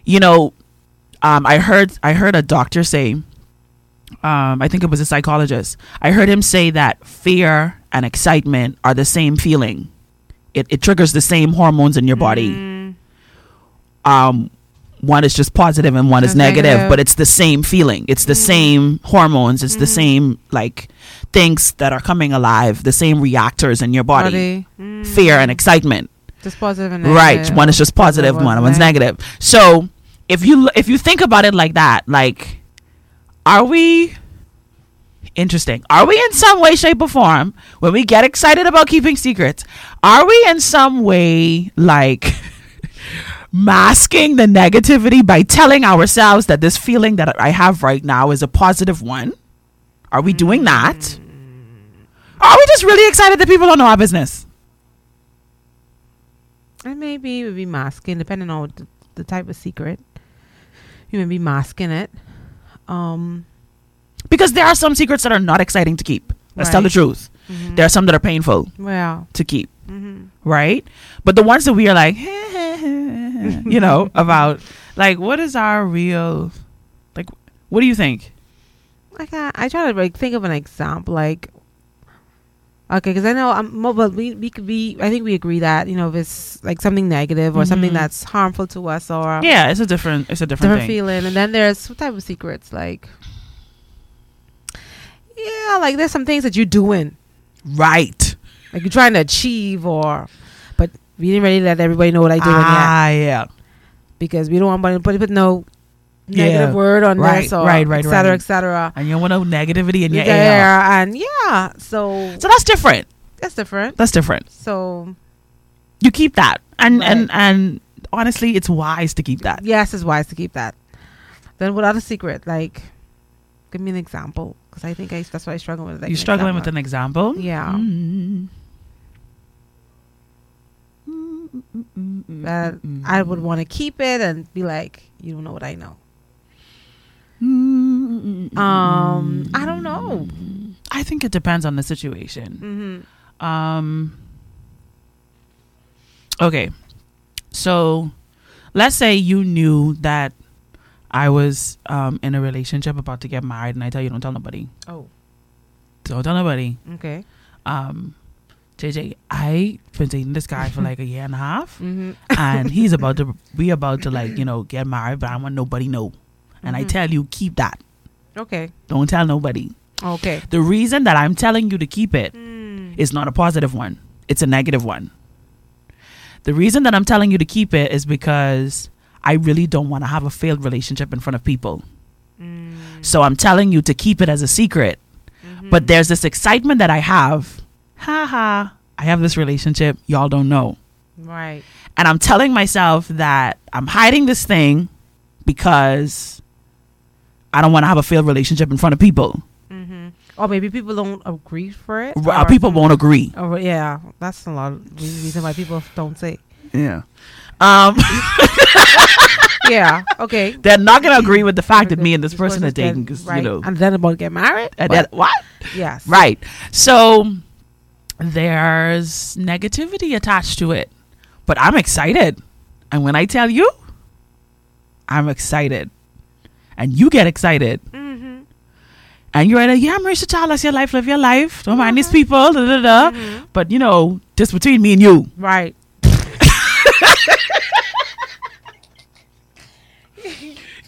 you know um i heard i heard a doctor say um i think it was a psychologist i heard him say that fear and excitement are the same feeling it, it triggers the same hormones in your body. Mm, um one is just positive and one is negative, negative. but it's the same feeling. It's the Mm. same hormones. It's the Mhm. same like things that are coming alive the same reactors in your body, Mm. fear and excitement. Just positive and right. one is just positive Positive, one one's one's negative. So if you if you think about it like that like are we interesting are we in some way shape or form when we get excited about keeping secrets are we in some way like masking the negativity by telling ourselves that this feeling that i have right now is a positive one are we doing that are we just really excited that people don't know our business And maybe it would be masking, depending on the, the type of secret. You may be masking it. Um, because there are some secrets that are not exciting to keep. Let's tell the Right. truth. mhm. There are some that are painful well, to keep, mhm. right? But the ones that we are like, you know, about like, what is our real, like, what do you think? like I, I try to like think of an example, like okay, because I know I'm mo- but we we could be. I think we agree that you know if it's like something negative or something Mhm. that's harmful to us or Yeah, it's a different, it's a different, different thing. feeling, and then there's what type of secrets like. Yeah, like there's some things that you're doing, Right. like you're trying to achieve, or but we didn't really let everybody know what I doing yet. Ah, yeah. because we don't want anybody to put no Yeah. negative word on Right, this or right, right, et cetera, right. et cetera. And you don't want no negativity in your yeah, air. and yeah, so So that's different. that's different. That's different. So You keep that, and and and honestly, it's wise to keep that. yes, it's wise to keep that. Then what other secret? Like, give me an example, because I think I, that's what I struggle with. Like You're struggling with an example? Yeah. Mm. that I would want to keep it and be like, you don't know what I know. Um, I don't know. I think it depends on the situation. Mm-hmm. Um. Okay, so let's say you knew that I was um in a relationship about to get married, and I tell you don't tell nobody. Oh, Don't tell nobody. okay. Um, JJ, I've been dating this guy for like a year and a half. Mm-hmm. and he's about to we about to like you know get married but i want nobody know and i Mhm. tell you keep that Okay. don't tell nobody Okay. the reason that i'm telling you to keep it Mm. is not a positive one it's a negative one the reason that i'm telling you to keep it is because i really don't want to have a failed relationship in front of people Mm. so i'm telling you to keep it as a secret Mhm. but there's this excitement that i have ha ha i have this relationship y'all don't know right. and I'm telling myself that I'm hiding this thing because I don't want to have a failed relationship in front of people. Mm-hmm. Or maybe people don't agree for it. Or people won't agree. Oh yeah, that's a lot of re- reason why people don't say. Yeah. Um, Yeah. Okay. they're not gonna agree with the fact that me and this person are dating because right. you know. and then about to get married. and But- then- what? yes. Right. So there's negativity attached to it, but I'm excited, and when I tell you, I'm excited, and you get excited. Mm-hmm. And you're like, yeah, Mericha Child, that's your life, live your life. Don't mind these Mhm. people, da, da, da. Mhm. But you know, just between me and you. Right.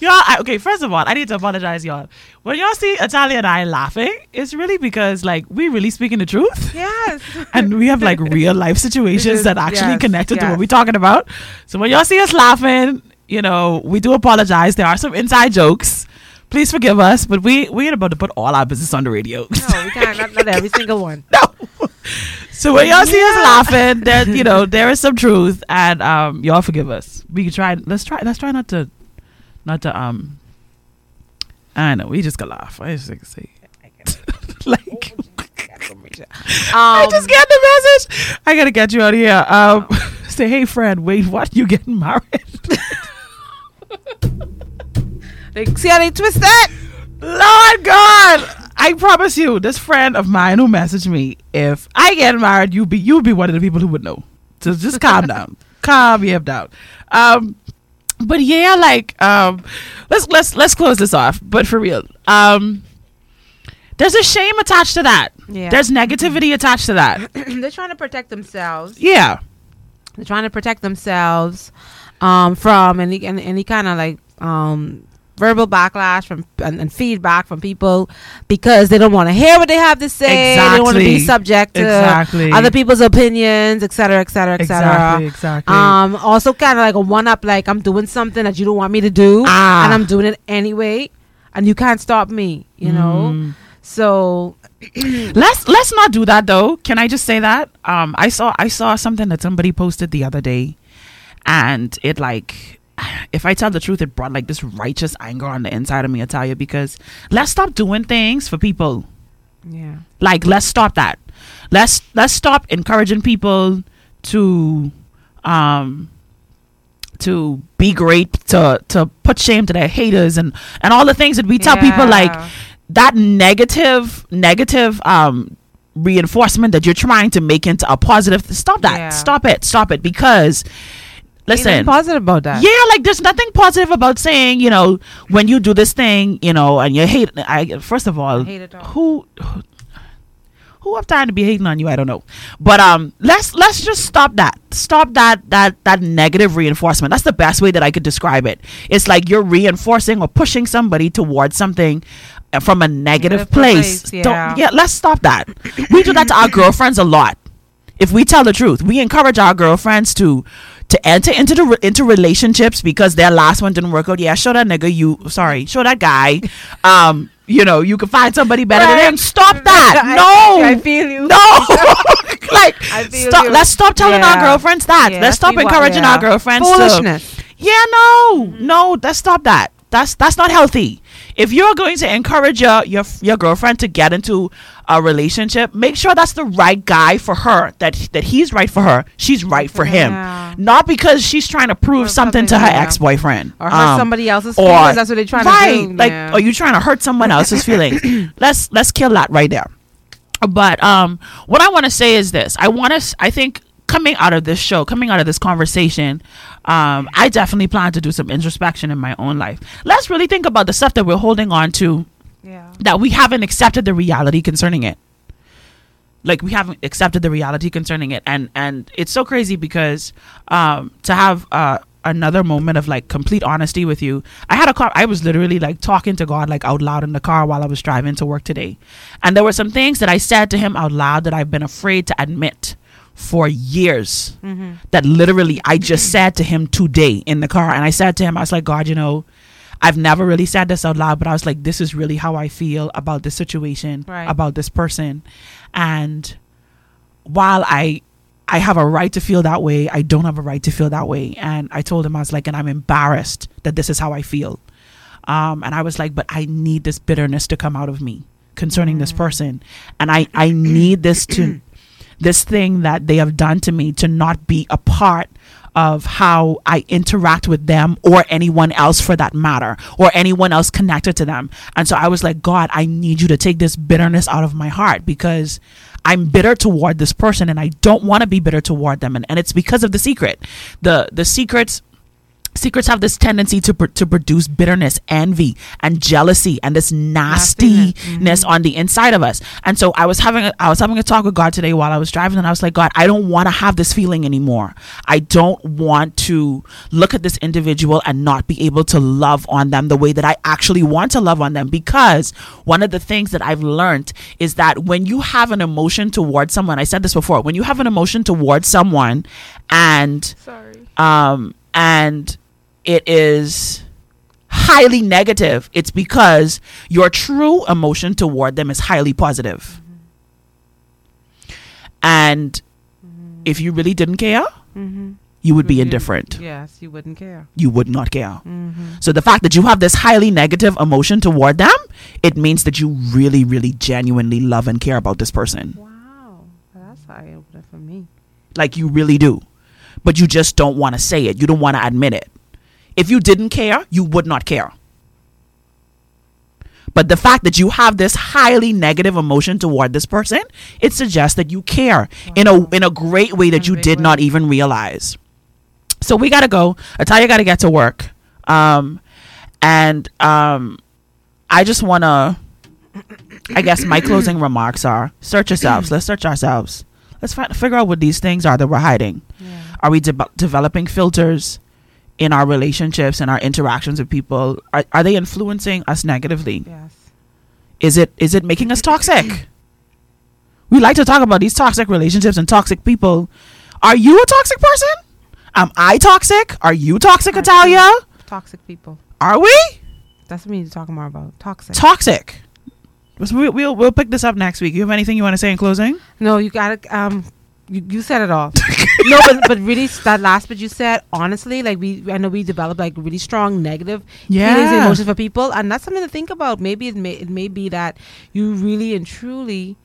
Y'all, I, okay, first of all, I need to apologize, y'all. When y'all see Italia and I laughing, it's really because, like, we really speaking the truth. Yes. And we have, like, real life situations that actually yes, connected to what we're talking about. So when y'all see us laughing, you know, we do apologize. There are some inside jokes. Please forgive us, but we, we ain't about to put all our business on the radio. No, we can't. Not, not every single one. no. So when y'all see us laughing, there you know there is some truth, and um, y'all forgive us. We can try. Let's try. Let's try not to, not to um. I know we just gonna laugh. I just like say, like I Um, just get the message. I gotta get you out of here. Um, say, hey, friend, wait, what? You getting married? like, see how they twist that? Lord God, I promise you, this friend of mine who messaged me, if I get married, you be you be one of the people who would know. So just calm down, calm your down. Um, but yeah, like um, let's let's let's close this off. But for real, um, there's a shame attached to that. Yeah. There's negativity attached to that. They're trying to protect themselves. Yeah. They're trying to protect themselves um, from any any, any kind of like um, verbal backlash from and, and feedback from people because they don't want to hear what they have to say. They don't want to be subject to Exactly. other people's opinions, etc., etc., etc. Exactly. Exactly. Um, also kind of like a one up, like I'm doing something that you don't want me to do, Ah. and I'm doing it anyway, and you can't stop me. You know, Mm. so let's let's not do that though. Can I just say that? Um, I saw I saw something that somebody posted the other day, and it like, if I tell the truth, it brought like this righteous anger on the inside of me. I tell you because let's stop doing things for people. yeah, Like let's stop that. Let's let's stop encouraging people to, um, to be great, to to put shame to their haters and and all the things that we tell people like that negative negative um reinforcement that you're trying to make into a positive stop that Yeah. stop it stop it because listen. positive about that. yeah like there's nothing positive about saying you know when you do this thing you know and you hate i first of all I hate it all. who who- who have time to be hating on you? I don't know. But um let's let's just stop that. Stop that that that negative reinforcement. That's the best way that i could describe it. It's like you're reinforcing or pushing somebody towards something uh, from a negative, Negative place, place, Don't- yeah. yeah let's stop that. We do that to our girlfriends a lot. If we tell the truth we encourage our girlfriends to to enter into the into relationships because their last one didn't work out. Yeah show that nigga you sorry show that guy um you know you can find somebody better than him. Stop that. I- no. I feel you. no. Like stop you. let's stop telling our girlfriends that. Yeah, let's stop see what- encouraging yeah. our girlfriends to yeah, no, no, let's stop that. That's that's not healthy. If you're going to encourage your your your girlfriend to get into a relationship, make sure that's the right guy for her. That that he's right for her, she's right for him. Not because she's trying to prove Or something to her yeah. ex boyfriend Or hurt somebody else's feelings. That's what they're trying right, to do. Like, yeah. are you trying to hurt someone else's feelings? let's let's kill that right there. But um, what I want to say is this: I want to. I think coming out of this show, coming out of this conversation, um, I definitely plan to do some introspection in my own life. Let's really think about the stuff that we're holding on to yeah. that we haven't accepted the reality concerning it like we haven't accepted the reality concerning it and and it's so crazy because um to have uh another moment of like complete honesty with you i had a car i was literally like talking to god like out loud in the car while i was driving to work today and there were some things that i said to him out loud that i've been afraid to admit for years Mm-hmm. that literally I just said to him today in the car. And I said to him, I was like, God, you know, I've never really said this out loud, but I was like, this is really how I feel about this situation, Right. about this person. And while I I have a right to feel that way, I don't have a right to feel that way. And I told him, I was like, and I'm embarrassed that this is how I feel. Um, and I was like, but I need this bitterness to come out of me concerning this person. And I, I need this to this thing that they have done to me to not be a part of how I interact with them or anyone else for that matter or anyone else connected to them. And so I was like, God, I need you to take this bitterness out of my heart because I'm bitter toward this person and I don't want to be bitter toward them. And, and it's because of the secret. The the secrets secrets have this tendency to pr- to produce bitterness, envy, and jealousy, and this nastiness Nastiness. on the inside of us. And so I was having a, I was having a talk with God today while I was driving, and I was like, God, I don't want to have this feeling anymore. I don't want to look at this individual and not be able to love on them the way that I actually want to love on them. Because one of the things that I've learned is that when you have an emotion towards someone, I said this before, when you have an emotion towards someone, and Sorry. um, and it is highly negative, it's because your true emotion toward them is highly positive. And if you really didn't care, Mm-hmm. you would be indifferent. Yes, you wouldn't care. You would not care. Mm-hmm. So the fact that you have this highly negative emotion toward them, it means that you really, really genuinely love and care about this person. Wow. That's eye opener for me. like you really do but you just don't want to say it you don't want to admit it if you didn't care you would not care. But the fact that you have this highly negative emotion toward this person it suggests that you care in a in a great way that you did way. not even realize. So we got to go. Italia got to get to work. Um and um i just want to i guess my closing remarks are search yourselves. Let's search ourselves. Let's fi- figure out what these things are that we're hiding. Yeah. are we de- developing filters in our relationships and our interactions with people are, are they influencing us negatively Yes. is it is it making us toxic we like to talk about these toxic relationships and toxic people are you a toxic person am i toxic are you toxic I Italia? Toxic people. are we That's what we need to talk more about. Toxic. toxic we'll, we'll, we'll pick this up next week you have anything you want to say in closing no, you got to um. You, you said it all. no, but but really, that last bit you said, honestly, like we, I know we develop like really strong negative feelings and Yeah. emotions for people, and that's something to think about. Maybe it may it may be that you really and truly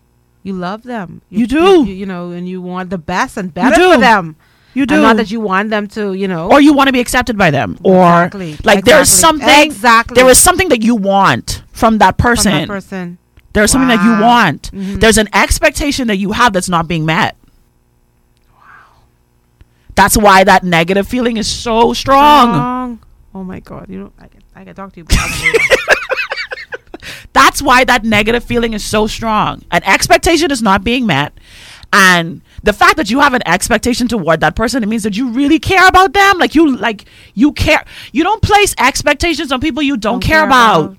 you love them. You do. You, you know, and you want the best and better for them. you do And not that you want them to, you know, or you want to be accepted by them or Exactly. like there's something Exactly. there is something that you want from that from person that person. there's something that you Wow. want Mhm. there's an expectation that you have that's not being met that's why that negative feeling is so strong Strong. Oh my god, you don't. I can I can talk to you. About that's why that negative feeling is so strong an expectation is not being met and the fact that you have an expectation toward that person it means that you really care about them like you like you care you don't place expectations on people you don't, care, about. Wow,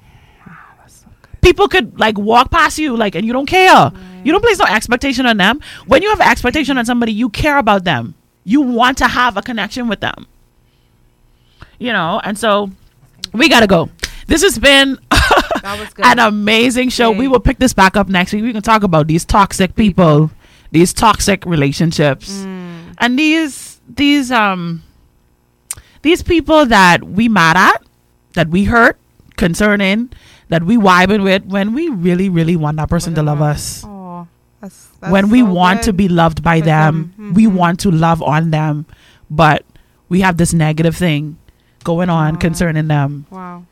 ah, that's so good. people could like walk past you like and you don't care you don't place no expectation on them. When you have expectation on somebody you care about them. You want to have a connection with them. You know and so we gotta go. This has been That was good. an amazing show. We will pick this back up next week. We can talk about these toxic people these toxic relationships. Mm. and these these um these people that we mad at that we hurt concerning that we vibing with when we really really want that person to love us. Oh, that's, that's when we so want to be loved by them, them. we Mhm. want to love on them but we have this negative thing going on Aw. concerning them Wow.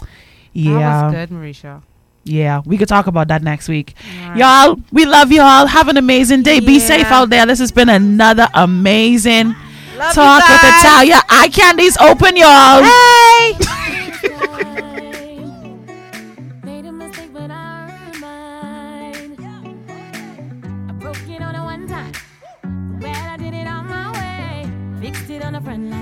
That yeah was good, Mericha. yeah we could talk about that next week y'all we love y'all have an amazing day be safe out there this has been another amazing Love talk with. Italia eye candies open y'all Hey. on a friend line.